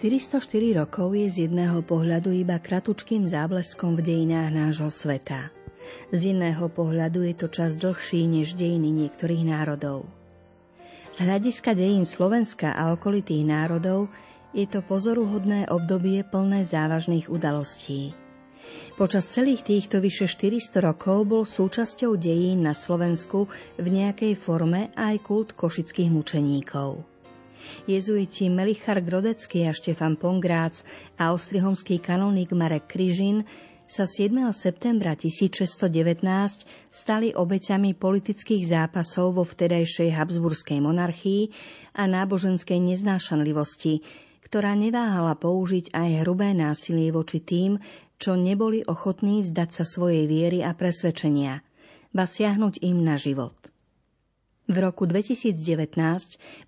404 rokov je z jedného pohľadu iba kratučkým zábleskom v dejinách nášho sveta. Z iného pohľadu je to čas dlhší než dejiny niektorých národov. Z hľadiska dejín Slovenska a okolitých národov je to pozoruhodné obdobie plné závažných udalostí. Počas celých týchto vyše 400 rokov bol súčasťou dejín na Slovensku v nejakej forme aj kult košických mučeníkov. Jezuiti Melichar Grodecký a Štefan Pongrác a ostrihomský kanónik Marek Kryžin sa 7. septembra 1619 stali obeťami politických zápasov vo vtedajšej Habsburskej monarchii a náboženskej neznášanlivosti, ktorá neváhala použiť aj hrubé násilie voči tým, čo neboli ochotní vzdať sa svojej viery a presvedčenia, ba siahnuť im na život. V roku 2019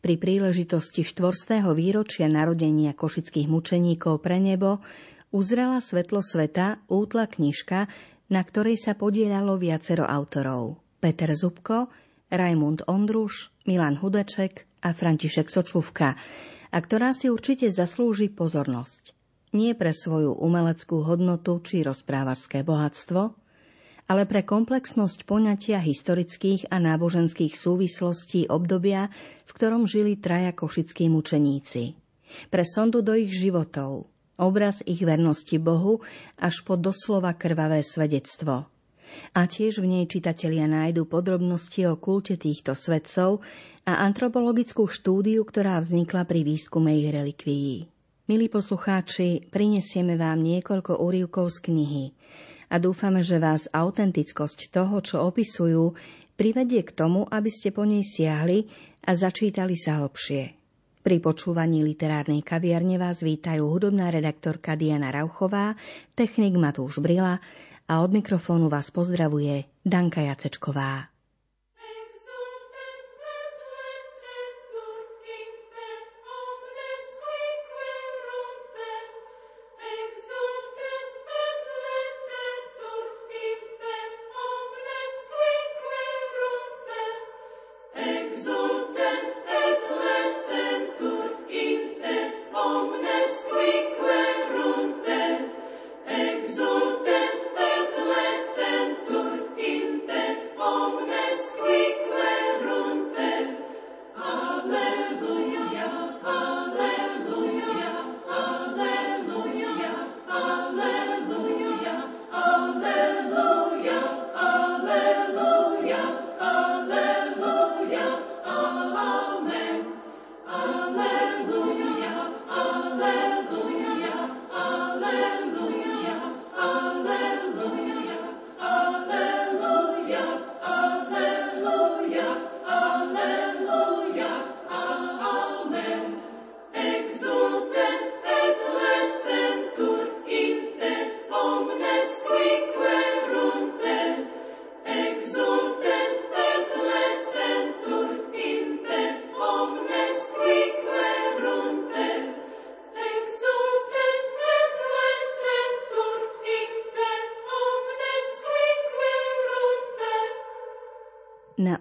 pri príležitosti štvorstého výročia narodenia košických mučeníkov pre nebo uzrela svetlo sveta útla knižka, na ktorej sa podielalo viacero autorov. Peter Zubko, Rajmund Ondruš, Milan Hudeček a František Sočuvka, a ktorá si určite zaslúži pozornosť. Nie pre svoju umeleckú hodnotu či rozprávačské bohatstvo, ale pre komplexnosť poňatia historických a náboženských súvislostí obdobia, v ktorom žili traja košickí mučeníci. Pre sondu do ich životov, obraz ich vernosti Bohu až po doslova krvavé svedectvo. A tiež v nej čitatelia nájdu podrobnosti o kulte týchto svedcov a antropologickú štúdiu, ktorá vznikla pri výskume ich relikvií. Milí poslucháči, prinesieme vám niekoľko úrivkov z knihy a dúfame, že vás autentickosť toho, čo opisujú, privedie k tomu, aby ste po nej siahli a začítali sa hlbšie. Pri počúvaní literárnej kaviarne vás vítajú hudobná redaktorka Diana Rauchová, technik Matúš Brila a od mikrofónu vás pozdravuje Danka Jacečková.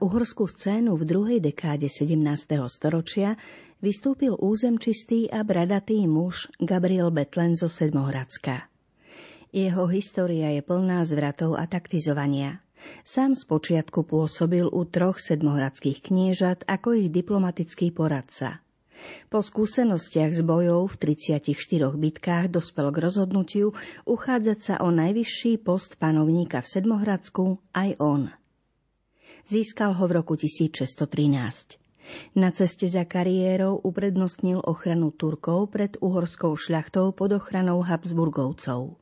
Uhorskú scénu v druhej dekáde 17. storočia vystúpil územčistý a bradatý muž Gabriel Betlen zo Sedmohradska. Jeho história je plná zvratov a taktizovania. Sám spočiatku pôsobil u troch sedmohradských kniežat ako ich diplomatický poradca. Po skúsenostiach s bojov v 34 bitkách dospel k rozhodnutiu uchádzať sa o najvyšší post panovníka v Sedmohradsku aj on – Získal ho v roku 1613. Na ceste za kariérou uprednostnil ochranu Turkov pred uhorskou šľachtou pod ochranou Habsburgovcov.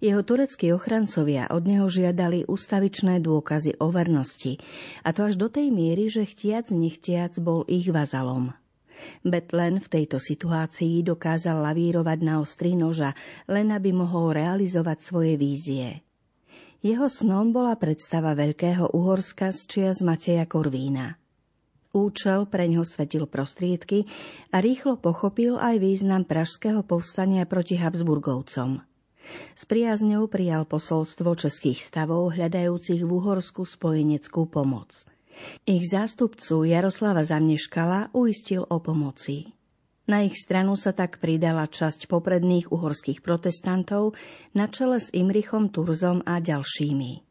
Jeho tureckí ochrancovia od neho žiadali ustavičné dôkazy o vernosti, a to až do tej miery, že chtiac nechtiac bol ich vazalom. Betlen v tejto situácii dokázal lavírovať na ostrý noža, len aby mohol realizovať svoje vízie. Jeho snom bola predstava Veľkého Uhorska z čias Mateja Korvína. Účel pre ňo svetil prostriedky a rýchlo pochopil aj význam pražského povstania proti Habsburgovcom. S priazňou prijal posolstvo českých stavov hľadajúcich v Uhorsku spojeneckú pomoc. Ich zástupcu Jaroslava Zamneškala uistil o pomoci. Na ich stranu sa tak pridala časť popredných uhorských protestantov na čele s Imrichom Turzom a ďalšími.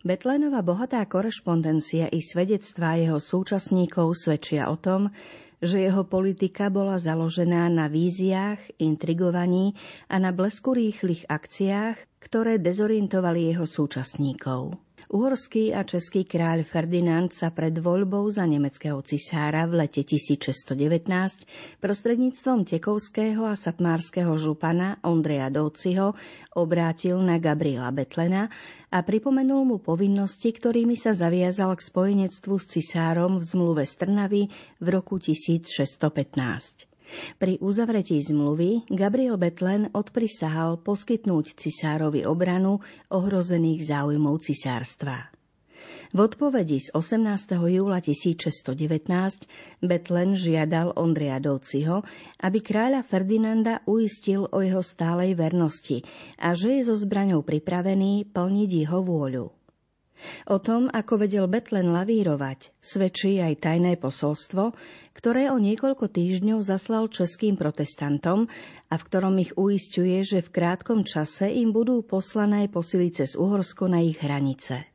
Betlénova bohatá korešpondencia i svedectvá jeho súčasníkov svedčia o tom, že jeho politika bola založená na víziách, intrigovaní a na blesku rýchlych akciách, ktoré dezorientovali jeho súčasníkov. Uhorský a český kráľ Ferdinand sa pred voľbou za nemeckého cisára v lete 1619 prostredníctvom tekovského a satmárskeho župana Ondreja Dovciho obrátil na Gabriela Betlena a pripomenul mu povinnosti, ktorými sa zaviazal k spojenectvu s cisárom v zmluve Strnavy v roku 1615. Pri uzavretí zmluvy Gabriel Betlen odprisahal poskytnúť cisárovi obranu ohrozených záujmov cisárstva. V odpovedi z 18. júla 1619 Betlen žiadal Ondreja Dovciho, aby kráľa Ferdinanda uistil o jeho stálej vernosti a že je so zbraňou pripravený plniť jeho vôľu. O tom, ako vedel Betlen lavírovať, svedčí aj tajné posolstvo, ktoré o niekoľko týždňov zaslal českým protestantom a v ktorom ich uistuje, že v krátkom čase im budú poslané posily cez Uhorsko na ich hranice.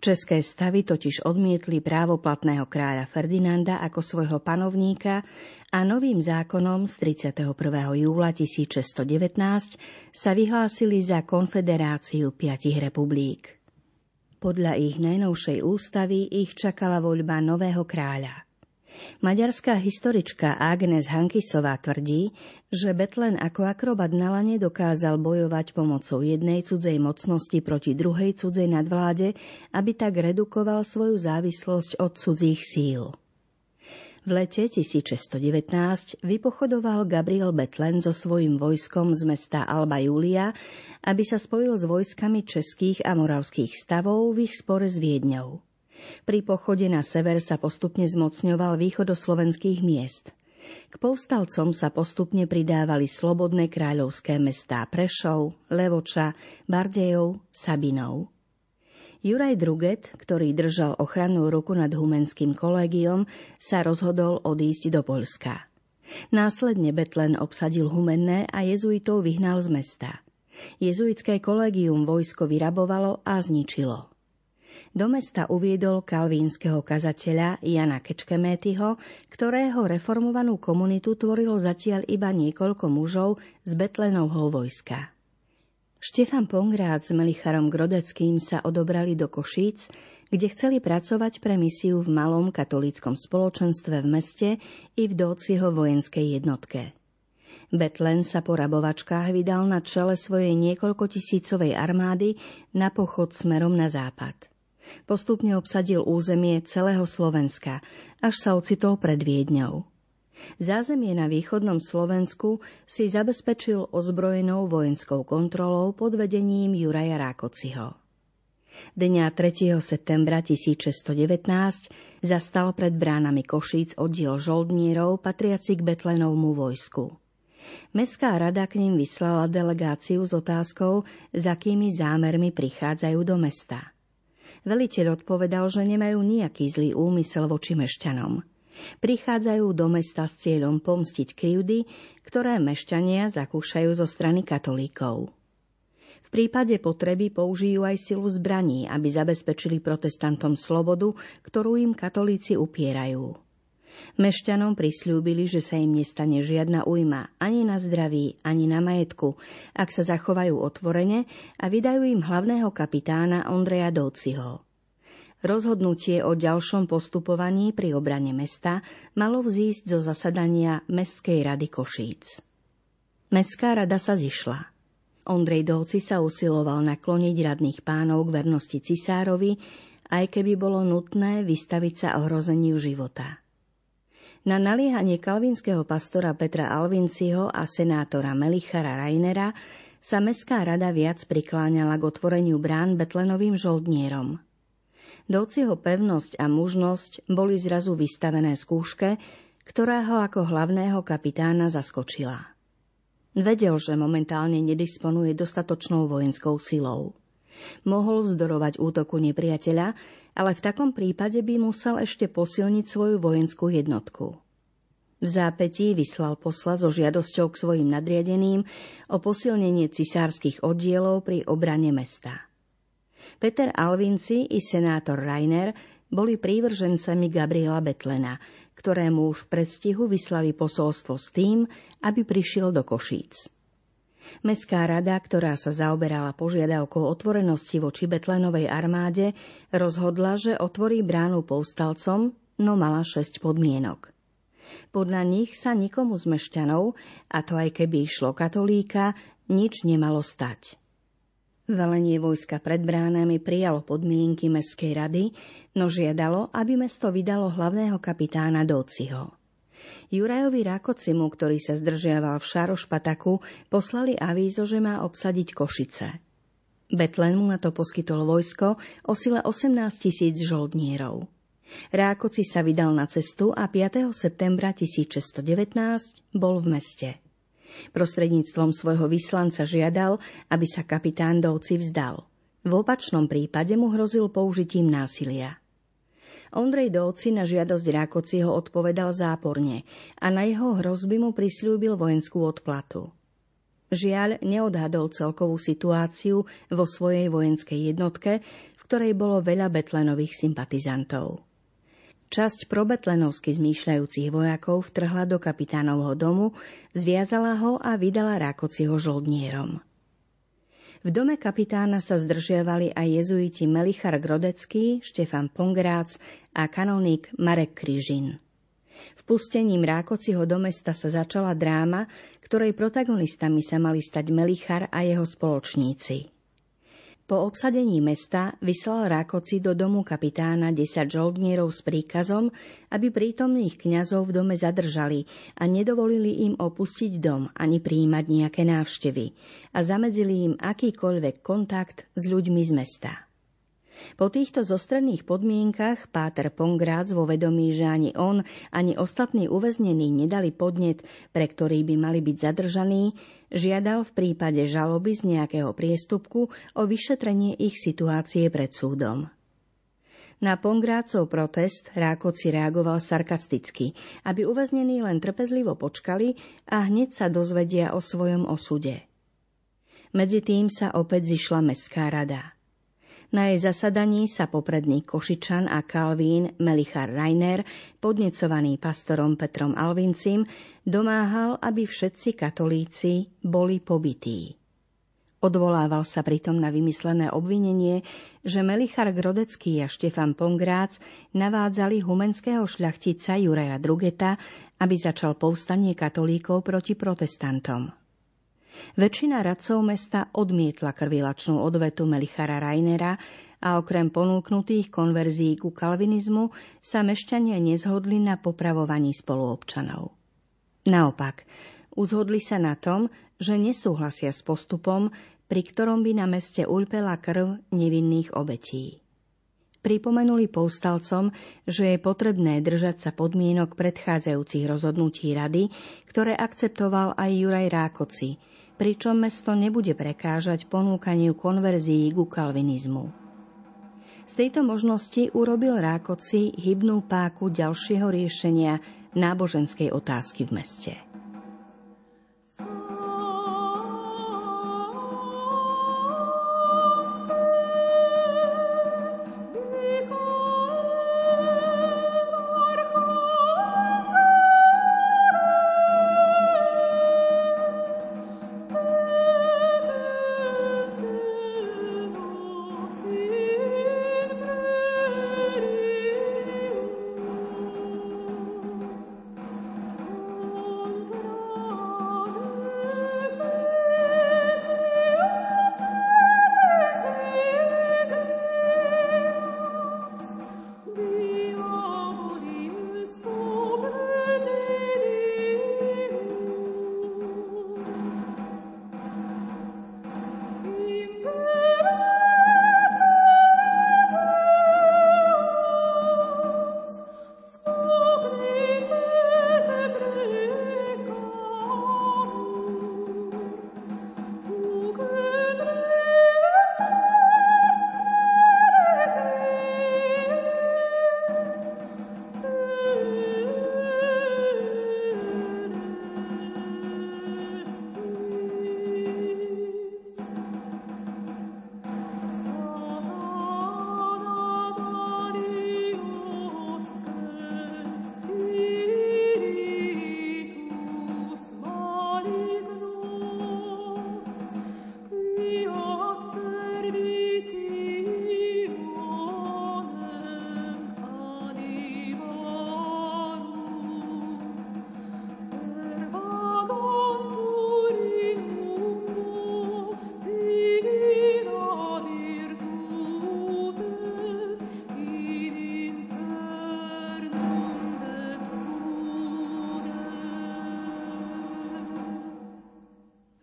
České stavy totiž odmietli právo platného kráľa Ferdinanda ako svojho panovníka a novým zákonom z 31. júla 1619 sa vyhlásili za konfederáciu piatich republik. Podľa ich najnovšej ústavy ich čakala voľba nového kráľa. Maďarská historička Agnes Hankisová tvrdí, že Betlen ako akrobat na lane dokázal bojovať pomocou jednej cudzej mocnosti proti druhej cudzej nadvláde, aby tak redukoval svoju závislosť od cudzích síl. V lete 1619 vypochodoval Gabriel Betlen so svojím vojskom z mesta Alba Julia, aby sa spojil s vojskami českých a moravských stavov v ich spore s Viedňou. Pri pochode na sever sa postupne zmocňoval východoslovenských miest. K povstalcom sa postupne pridávali slobodné kráľovské mestá Prešov, Levoča, Bardejov, Sabinov. Juraj Druget, ktorý držal ochrannú ruku nad humenským kolégiom, sa rozhodol odísť do Poľska. Následne Betlen obsadil Humenné a jezuitov vyhnal z mesta. Jezuitské kolégium vojsko vyrabovalo a zničilo. Do mesta uviedol kalvínskeho kazateľa Jana Kečkemétyho, ktorého reformovanú komunitu tvorilo zatiaľ iba niekoľko mužov z Betlenovho vojska. Štefan Pongrát s Melicharom Grodeckým sa odobrali do Košíc, kde chceli pracovať pre misiu v malom katolíckom spoločenstve v meste i v Dócieho vojenskej jednotke. Betlen sa po rabovačkách vydal na čele svojej niekoľko tisícovej armády na pochod smerom na západ. Postupne obsadil územie celého Slovenska, až sa ocitol pred Viedňou. Zázemie na východnom Slovensku si zabezpečil ozbrojenou vojenskou kontrolou pod vedením Juraja Rákociho. Dňa 3. septembra 1619 zastal pred bránami Košíc oddiel žoldnierov patriaci k Betlenovmu vojsku. Mestská rada k ním vyslala delegáciu s otázkou, za akými zámermi prichádzajú do mesta. Veliteľ odpovedal, že nemajú nejaký zlý úmysel voči mešťanom. Prichádzajú do mesta s cieľom pomstiť krivdy, ktoré mešťania zakúšajú zo strany katolíkov. V prípade potreby použijú aj silu zbraní, aby zabezpečili protestantom slobodu, ktorú im katolíci upierajú. Mešťanom prislúbili, že sa im nestane žiadna újma ani na zdraví, ani na majetku, ak sa zachovajú otvorene a vydajú im hlavného kapitána Ondreja Dovciho. Rozhodnutie o ďalšom postupovaní pri obrane mesta malo vzísť zo zasadania Mestskej rady Košíc. Mestská rada sa zišla. Ondrej Dovci sa usiloval nakloniť radných pánov k vernosti cisárovi, aj keby bolo nutné vystaviť sa ohrozeniu života. Na naliehanie kalvinského pastora Petra Alvinciho a senátora Melichara Rainera sa Mestská rada viac prikláňala k otvoreniu brán Betlenovým žoldnierom – Dovciho pevnosť a mužnosť boli zrazu vystavené skúške, ktorá ho ako hlavného kapitána zaskočila. Vedel, že momentálne nedisponuje dostatočnou vojenskou silou. Mohol vzdorovať útoku nepriateľa, ale v takom prípade by musel ešte posilniť svoju vojenskú jednotku. V zápetí vyslal posla so žiadosťou k svojim nadriadeným o posilnenie cisárskych oddielov pri obrane mesta. Peter Alvinci i senátor Rainer boli prívržencami Gabriela Betlena, ktorému už v predstihu vyslali posolstvo s tým, aby prišiel do Košíc. Mestská rada, ktorá sa zaoberala požiadavkou otvorenosti voči Betlenovej armáde, rozhodla, že otvorí bránu povstalcom, no mala šesť podmienok. Podľa nich sa nikomu z mešťanov, a to aj keby išlo katolíka, nič nemalo stať. Velenie vojska pred bránami prijalo podmienky Mestskej rady, no žiadalo, aby mesto vydalo hlavného kapitána Dóciho. Jurajovi Rákocimu, ktorý sa zdržiaval v Šarošpataku, poslali avízo, že má obsadiť Košice. Betlen mu na to poskytol vojsko o sile 18 tisíc žoldnierov. Rákoci sa vydal na cestu a 5. septembra 1619 bol v meste. Prostredníctvom svojho vyslanca žiadal, aby sa kapitán Dovci vzdal. V opačnom prípade mu hrozil použitím násilia. Ondrej Dovci na žiadosť Rákociho odpovedal záporne a na jeho hrozby mu prislúbil vojenskú odplatu. Žiaľ, neodhadol celkovú situáciu vo svojej vojenskej jednotke, v ktorej bolo veľa Betlenových sympatizantov. Časť probetlenovsky zmýšľajúcich vojakov vtrhla do kapitánovho domu, zviazala ho a vydala Rákociho žoldnierom. V dome kapitána sa zdržiavali aj jezuiti Melichar Grodecký, Štefan Pongrác a kanónik Marek Kryžin. Vpustením Rákociho do mesta sa začala dráma, ktorej protagonistami sa mali stať Melichar a jeho spoločníci. Po obsadení mesta vyslal Rákoci do domu kapitána 10 žoldnierov s príkazom, aby prítomných kňazov v dome zadržali a nedovolili im opustiť dom ani prijímať nejaké návštevy a zamedzili im akýkoľvek kontakt s ľuďmi z mesta. Po týchto zostredných podmienkach Páter Pongrác vo vedomí, že ani on, ani ostatní uväznení nedali podnet, pre ktorý by mali byť zadržaní, žiadal v prípade žaloby z nejakého priestupku o vyšetrenie ich situácie pred súdom. Na Pongrácov protest Rákoci reagoval sarkasticky, aby uväznení len trpezlivo počkali a hneď sa dozvedia o svojom osude. Medzi tým sa opäť zišla Mestská rada. Na jej zasadaní sa popredný Košičan a Kalvín Melichar Rainer, podnecovaný pastorom Petrom Alvincim, domáhal, aby všetci katolíci boli pobytí. Odvolával sa pritom na vymyslené obvinenie, že Melichar Grodecký a Štefan Pongrác navádzali humenského šľachtica Juraja Drugeta, aby začal povstanie katolíkov proti protestantom. Väčšina radcov mesta odmietla krvilačnú odvetu Melichara Rainera a okrem ponúknutých konverzií ku kalvinizmu sa mešťania nezhodli na popravovaní spoluobčanov. Naopak, uzhodli sa na tom, že nesúhlasia s postupom, pri ktorom by na meste ulpela krv nevinných obetí. Pripomenuli povstalcom, že je potrebné držať sa podmienok predchádzajúcich rozhodnutí rady, ktoré akceptoval aj Juraj Rákoci – pričom mesto nebude prekážať ponúkaniu konverzií ku kalvinizmu. Z tejto možnosti urobil Rákoci hybnú páku ďalšieho riešenia náboženskej otázky v meste.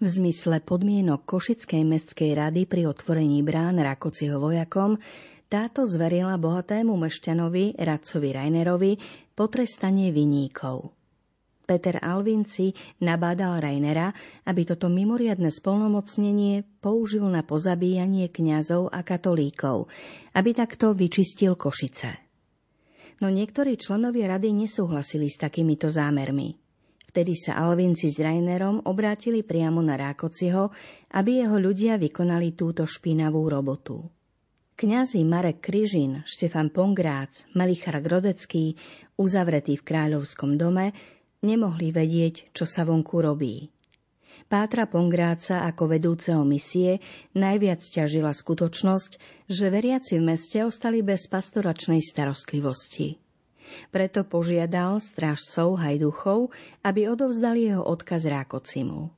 Zmysle podmienok Košickej mestskej rady pri otvorení brán Rakociho vojakom táto zverila bohatému mešťanovi, radcovi Rainerovi, potrestanie viníkov. Peter Alvinci nabádal Rainera, aby toto mimoriadne spolnomocnenie použil na pozabíjanie kňazov a katolíkov, aby takto vyčistil Košice. No niektorí členovia rady nesúhlasili s takýmito zámermi. Vtedy sa Alvinci s Rainerom obrátili priamo na Rákociho, aby jeho ľudia vykonali túto špinavú robotu. Kňazi Marek Kryžin, Štefan Pongrác, Melichar Grodecký, uzavretí v kráľovskom dome, nemohli vedieť, čo sa vonku robí. Pátra Pongráca ako vedúceho misie najviac ťažila skutočnosť, že veriaci v meste ostali bez pastoračnej starostlivosti. Preto požiadal strážcov hajduchov, aby odovzdali jeho odkaz Rákocimu.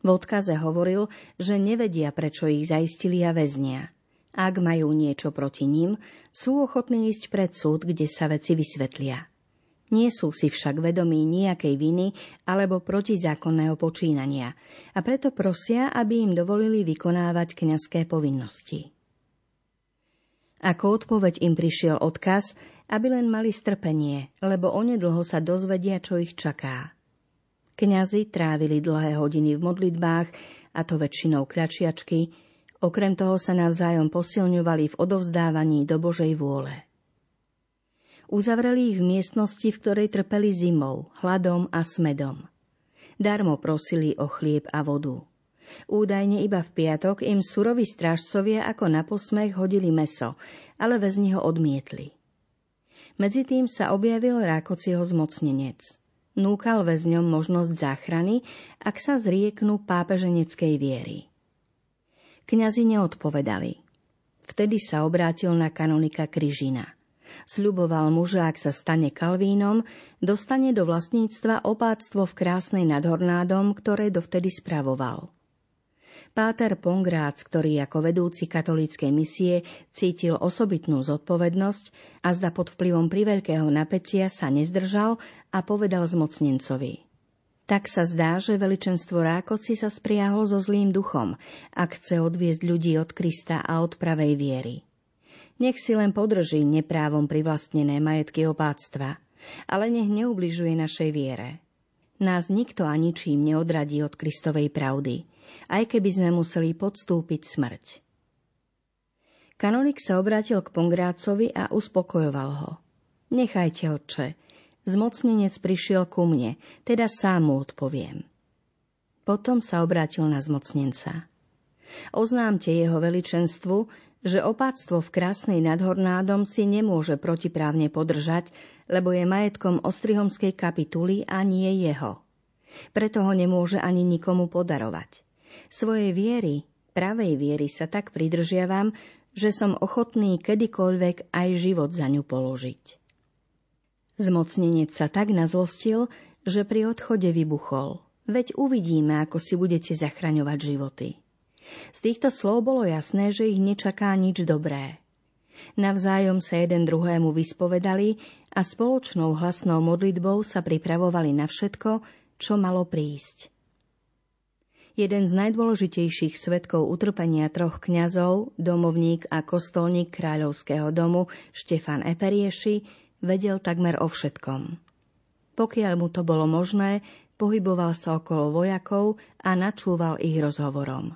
V odkaze hovoril, že nevedia, prečo ich zaistili a väznia. Ak majú niečo proti ním, sú ochotní ísť pred súd, kde sa veci vysvetlia. Nie sú si však vedomí nejakej viny alebo protizákonného počínania a preto prosia, aby im dovolili vykonávať kňazské povinnosti. Ako odpoveď im prišiel odkaz, aby len mali strpenie, lebo onedlho sa dozvedia, čo ich čaká. Kňazi trávili dlhé hodiny v modlitbách, a to väčšinou kľačiačky, okrem toho sa navzájom posilňovali v odovzdávaní do Božej vôle. Uzavreli ich v miestnosti, v ktorej trpeli zimou, hladom a smedom. Darmo prosili o chlieb a vodu. Údajne iba v piatok im suroví strážcovia ako na posmech hodili meso, ale väzni ho odmietli. Medzi tým sa objavil Rákociho zmocnenec. Núkal väzňom možnosť záchrany, ak sa zrieknú pápeženeckej viery. Kňazi neodpovedali. Vtedy sa obrátil na kanonika Kryžina. Sľuboval mu, že ak sa stane Kalvínom, dostane do vlastníctva opáctvo v krásnej nadhornádom, ktoré dovtedy spravoval. Páter Pongrác, ktorý ako vedúci katolíckej misie cítil osobitnú zodpovednosť a zda pod vplyvom priveľkého napätia sa nezdržal a povedal zmocnencovi. Tak sa zdá, že veličenstvo Rákoci sa spriahol so zlým duchom, ak chce odviesť ľudí od Krista a od pravej viery. Nech si len podrží neprávom privlastnené majetky opáctva, ale nech neubližuje našej viere. Nás nikto a ničím neodradí od Kristovej pravdy – aj keby sme museli podstúpiť smrť. Kanonik sa obrátil k Pongrácovi a uspokojoval ho. Nechajte, otče, zmocnenec prišiel ku mne, teda sám mu odpoviem. Potom sa obrátil na zmocnenca. Oznámte jeho veličenstvu, že opáctvo v krásnej nadhornádom si nemôže protiprávne podržať, lebo je majetkom Ostrihomskej kapituly a nie jeho. Preto ho nemôže ani nikomu podarovať. Svojej viery, pravej viery sa tak pridržiavam, že som ochotný kedykoľvek aj život za ňu položiť. Zmocnenec sa tak nazlostil, že pri odchode vybuchol. Veď uvidíme, ako si budete zachraňovať životy. Z týchto slov bolo jasné, že ich nečaká nič dobré. Navzájom sa jeden druhému vyspovedali a spoločnou hlasnou modlitbou sa pripravovali na všetko, čo malo prísť. Jeden z najdôležitejších svetkov utrpenia troch kňazov, domovník a kostolník kráľovského domu Štefan Eperieši, vedel takmer o všetkom. Pokiaľ mu to bolo možné, pohyboval sa okolo vojakov a načúval ich rozhovorom.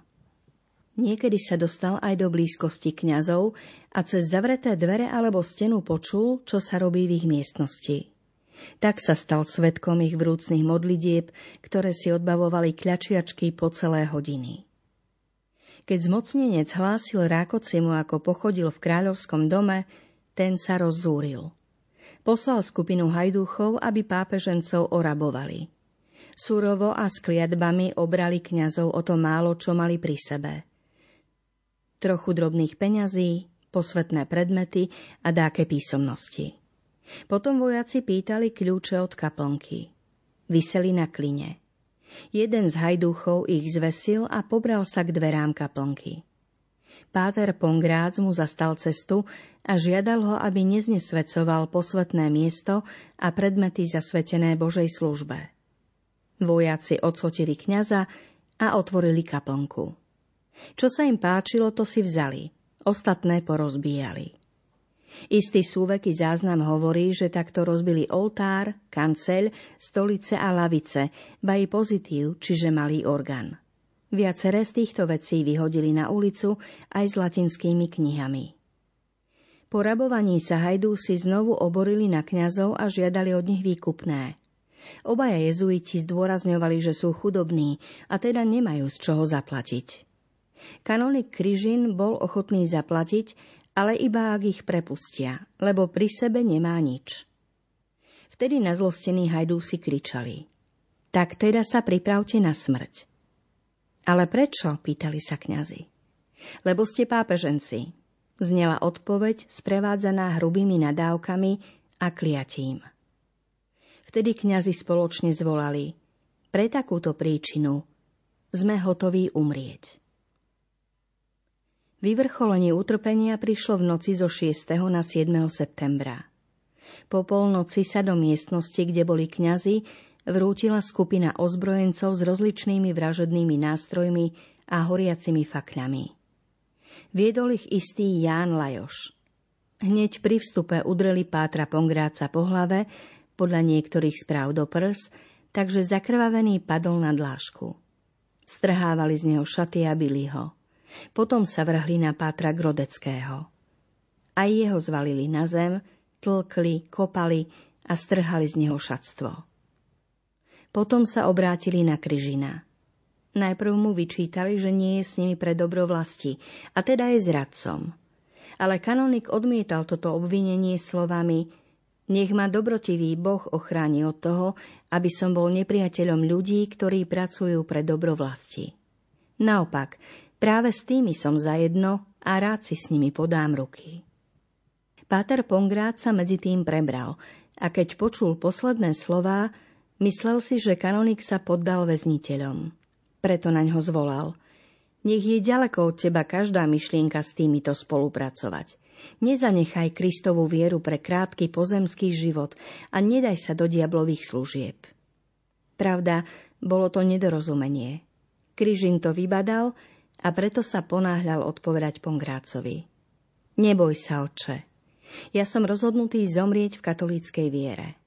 Niekedy sa dostal aj do blízkosti kňazov a cez zavreté dvere alebo stenu počul, čo sa robí v ich miestnosti. Tak sa stal svetkom ich vrúcnych modlitieb, ktoré si odbavovali kľačiačky po celé hodiny. Keď zmocnenec hlásil Rákocimu, ako pochodil v kráľovskom dome, ten sa rozzúril. Poslal skupinu hajdúchov, aby pápežencov orabovali. Súrovo a s kliatbami obrali kňazov o to málo, čo mali pri sebe. Trochu drobných peňazí, posvetné predmety a dáke písomnosti. Potom vojaci pýtali kľúče od kaplnky. Vyseli na kline. Jeden z hajdúchov ich zvesil a pobral sa k dverám kaplnky. Páter Pongrác mu zastal cestu a žiadal ho, aby neznesvecoval posvetné miesto a predmety zasvetené Božej službe. Vojaci odsotili kňaza a otvorili kaplnku. Čo sa im páčilo, to si vzali, ostatné porozbíjali. Istý súveky záznam hovorí, že takto rozbili oltár, kanceľ, stolice a lavice, ba i pozitív, čiže malý orgán. Viaceré z týchto vecí vyhodili na ulicu aj s latinskými knihami. Po rabovaní sa hajdúsi znovu oborili na kňazov a žiadali od nich výkupné. Obaja jezuiti zdôrazňovali, že sú chudobní a teda nemajú z čoho zaplatiť. Kanonik Kryžin bol ochotný zaplatiť, ale iba ak ich prepustia, lebo pri sebe nemá nič. Vtedy nazlostení hajdúsi kričali. Tak teda sa pripravte na smrť. Ale prečo? pýtali sa kňazi. Lebo ste pápeženci. Znela odpoveď, sprevádzaná hrubými nadávkami a kliatím. Vtedy kňazi spoločne zvolali. Pre takúto príčinu sme hotoví umrieť. Vyvrcholenie utrpenia prišlo v noci zo 6. na 7. septembra. Po polnoci sa do miestnosti, kde boli kňazi, vrútila skupina ozbrojencov s rozličnými vražednými nástrojmi a horiacimi fakľami. Viedol ich istý Ján Lajoš. Hneď pri vstupe udreli Pátra Pongráca po hlave, podľa niektorých správ do prs, takže zakrvavený padol na dlášku. Strhávali z neho šaty a byli ho. Potom sa vrhli na Pátra Grodeckého. Aj jeho zvalili na zem, tlkli, kopali a strhali z neho šatstvo. Potom sa obrátili na Kryžina. Najprv mu vyčítali, že nie je s nimi pre dobro vlasti, a teda je zradcom. Ale kanonik odmietal toto obvinenie slovami Nech ma dobrotivý Boh ochráni od toho, aby som bol nepriateľom ľudí, ktorí pracujú pre dobro vlasti. Naopak, Práve s tými som zajedno a rád si s nimi podám ruky. Páter Pongrát sa medzi tým prebral a keď počul posledné slová, myslel si, že kanonik sa poddal väzniteľom. Preto na ňo zvolal. Nech je ďaleko od teba každá myšlienka s týmito spolupracovať. Nezanechaj Kristovú vieru pre krátky pozemský život a nedaj sa do diablových služieb. Pravda, bolo to nedorozumenie. Kryžin to vybadal a preto sa ponáhľal odpovedať Pongrácovi. Neboj sa, oče. Ja som rozhodnutý zomrieť v katolíckej viere.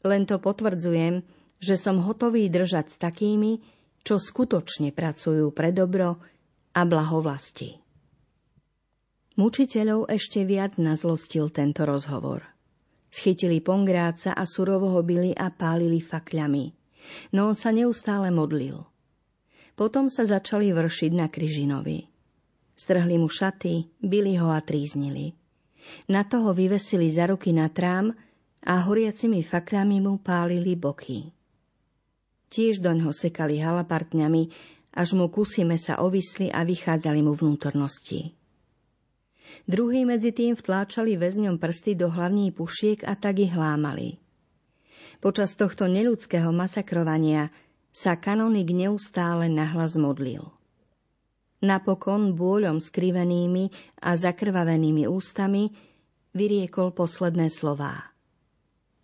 Len to potvrdzujem, že som hotový držať s takými, čo skutočne pracujú pre dobro a blaho vlasti. Mučiteľov ešte viac nazlostil tento rozhovor. Schytili Pongráca a surovo ho byli a pálili fakľami, no on sa neustále modlil – potom sa začali vršiť na Kryžinovi. Strhli mu šaty, byli ho a tríznili. Na toho vyvesili za ruky na trám a horiacimi fakrami mu pálili boky. Tiež doňho sekali halapartňami, až mu kusy mesa ovisli a vychádzali mu vnútornosti. Druhí medzi tým vtláčali väzňom prsty do hlavní pušiek a tak ich hlámali. Počas tohto neludského masakrovania sa kanonik neustále nahlas modlil. Napokon bôľom skrivenými a zakrvavenými ústami vyriekol posledné slová.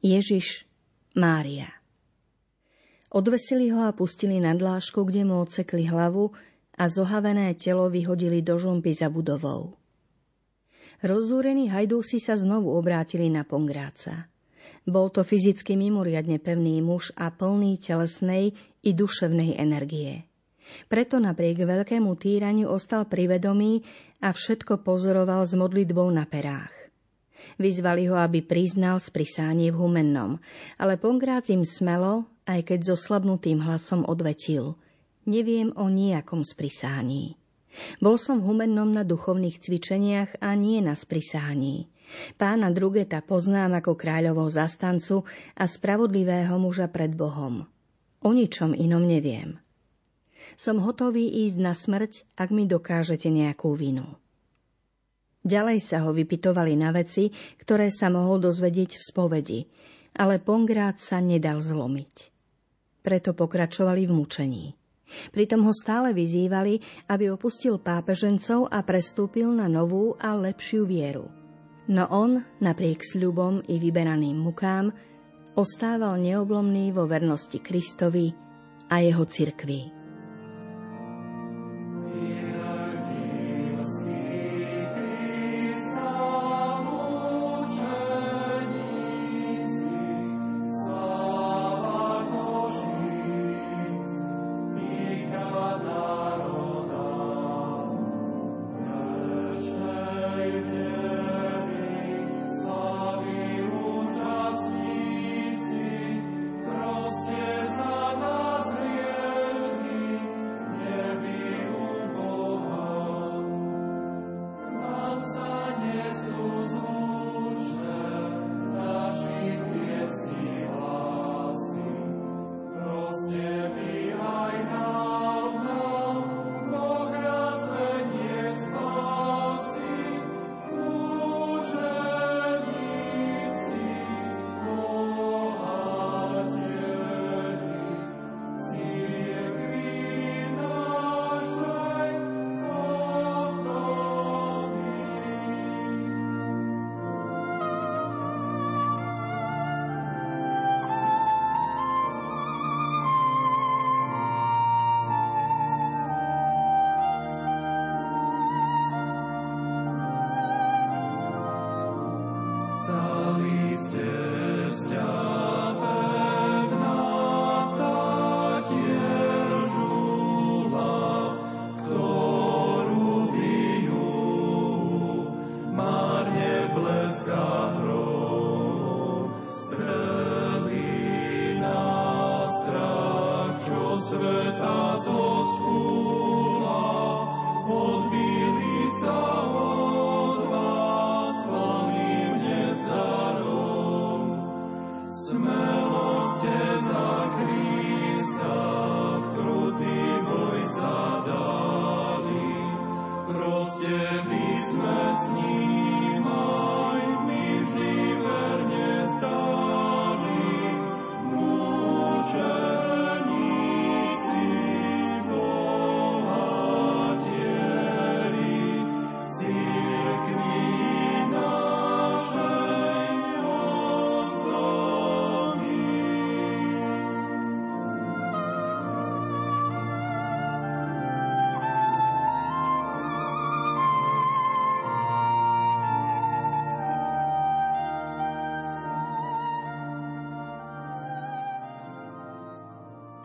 Ježiš, Mária. Odvesili ho a pustili na dlášku, kde mu odsekli hlavu a zohavené telo vyhodili do žumpy za budovou. Rozúrení hajdúsi sa znovu obrátili na Pongráca. Bol to fyzicky mimoriadne pevný muž a plný telesnej i duševnej energie. Preto napriek veľkému týraniu ostal pri vedomí a všetko pozoroval s modlitbou na perách. Vyzvali ho, aby priznal sprisánie v Humennom, ale Pongrác im smelo, aj keď so slabnutým hlasom odvetil. Neviem o nejakom sprisání. Bol som Humennom na duchovných cvičeniach a nie na sprisání. Pána Drugeta poznám ako kráľovou zastancu a spravodlivého muža pred Bohom. O ničom inom neviem. Som hotový ísť na smrť, ak mi dokážete nejakú vinu. Ďalej sa ho vypitovali na veci, ktoré sa mohol dozvedieť v spovedi, ale Pongrát sa nedal zlomiť. Preto pokračovali v mučení. Pritom ho stále vyzývali, aby opustil pápežencov a prestúpil na novú a lepšiu vieru – No on, napriek sľubom i vyberaným mukám, ostával neoblomný vo vernosti Kristovi a jeho cirkvi.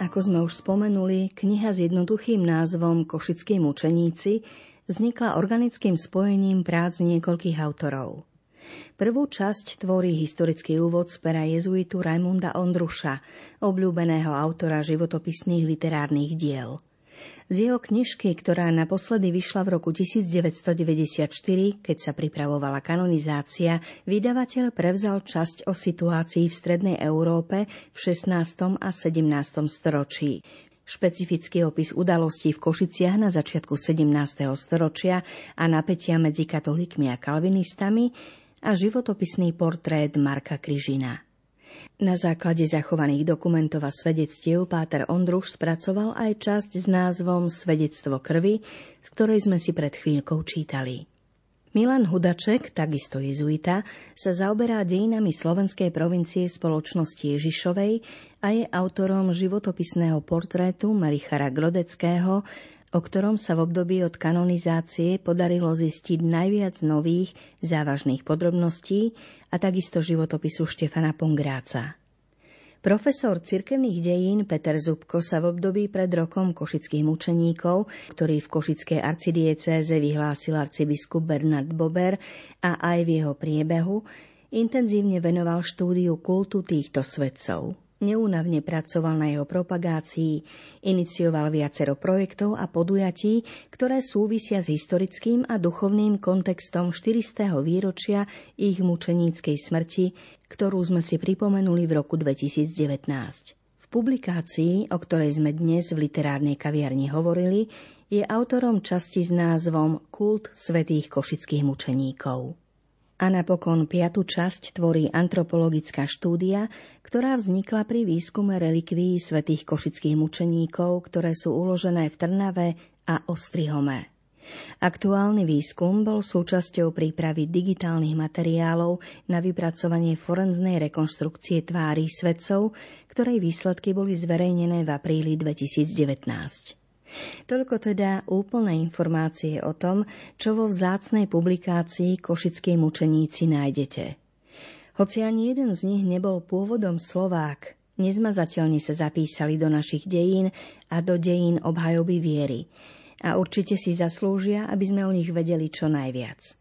Ako sme už spomenuli, kniha s jednoduchým názvom Košickí mučeníci vznikla organickým spojením prác niekoľkých autorov. Prvú časť tvorí historický úvod z pera jezuitu Raimunda Ondruša, obľúbeného autora životopisných literárnych diel. Z jeho knižky, ktorá naposledy vyšla v roku 1994, keď sa pripravovala kanonizácia, vydavateľ prevzal časť o situácii v Strednej Európe v 16. a 17. storočí. Špecifický opis udalostí v Košiciach na začiatku 17. storočia a napätia medzi katolíkmi a kalvinistami a životopisný portrét Marka Kryžina. Na základe zachovaných dokumentov a svedectiev Páter Ondruš spracoval aj časť s názvom Svedectvo krvi, z ktorej sme si pred chvíľkou čítali. Milan Hudaček, takisto jezuita, sa zaoberá dejinami slovenskej provincie spoločnosti Ježišovej a je autorom životopisného portrétu Marichara Grodeckého, o ktorom sa v období od kanonizácie podarilo zistiť najviac nových závažných podrobností a takisto životopisu Štefana Pongráca. Profesor cirkevných dejín Peter Zubko sa v období pred rokom košických mučeníkov, ktorý v košickej arcidiecéze vyhlásil arcibiskup Bernard Bober a aj v jeho priebehu, intenzívne venoval štúdiu kultu týchto svetcov. Neúnavne pracoval na jeho propagácii, inicioval viacero projektov a podujatí, ktoré súvisia s historickým a duchovným kontextom 400. výročia ich mučeníckej smrti, ktorú sme si pripomenuli v roku 2019. V publikácii, o ktorej sme dnes v literárnej kaviarni hovorili, je autorom časti s názvom Kult svetých košických mučeníkov. A napokon piatu časť tvorí antropologická štúdia, ktorá vznikla pri výskume relikví svätých košických mučeníkov, ktoré sú uložené v Trnave a Ostrihome. Aktuálny výskum bol súčasťou prípravy digitálnych materiálov na vypracovanie forenznej rekonštrukcie tvári svedcov, ktorej výsledky boli zverejnené v apríli 2019. Toľko teda úplné informácie o tom, čo vo vzácnej publikácii Košickí mučeníci nájdete. Hoci ani jeden z nich nebol pôvodom Slovák, nezmazateľne sa zapísali do našich dejín a do dejín obhajoby viery a určite si zaslúžia, aby sme o nich vedeli čo najviac.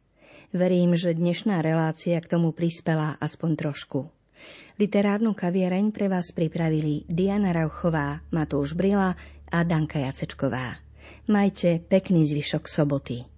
Verím, že dnešná relácia k tomu prispela aspoň trošku. Literárnu kaviareň pre vás pripravili Diana Rauchová, Matúš Brila a Danka Jacečková. Majte pekný zvyšok soboty.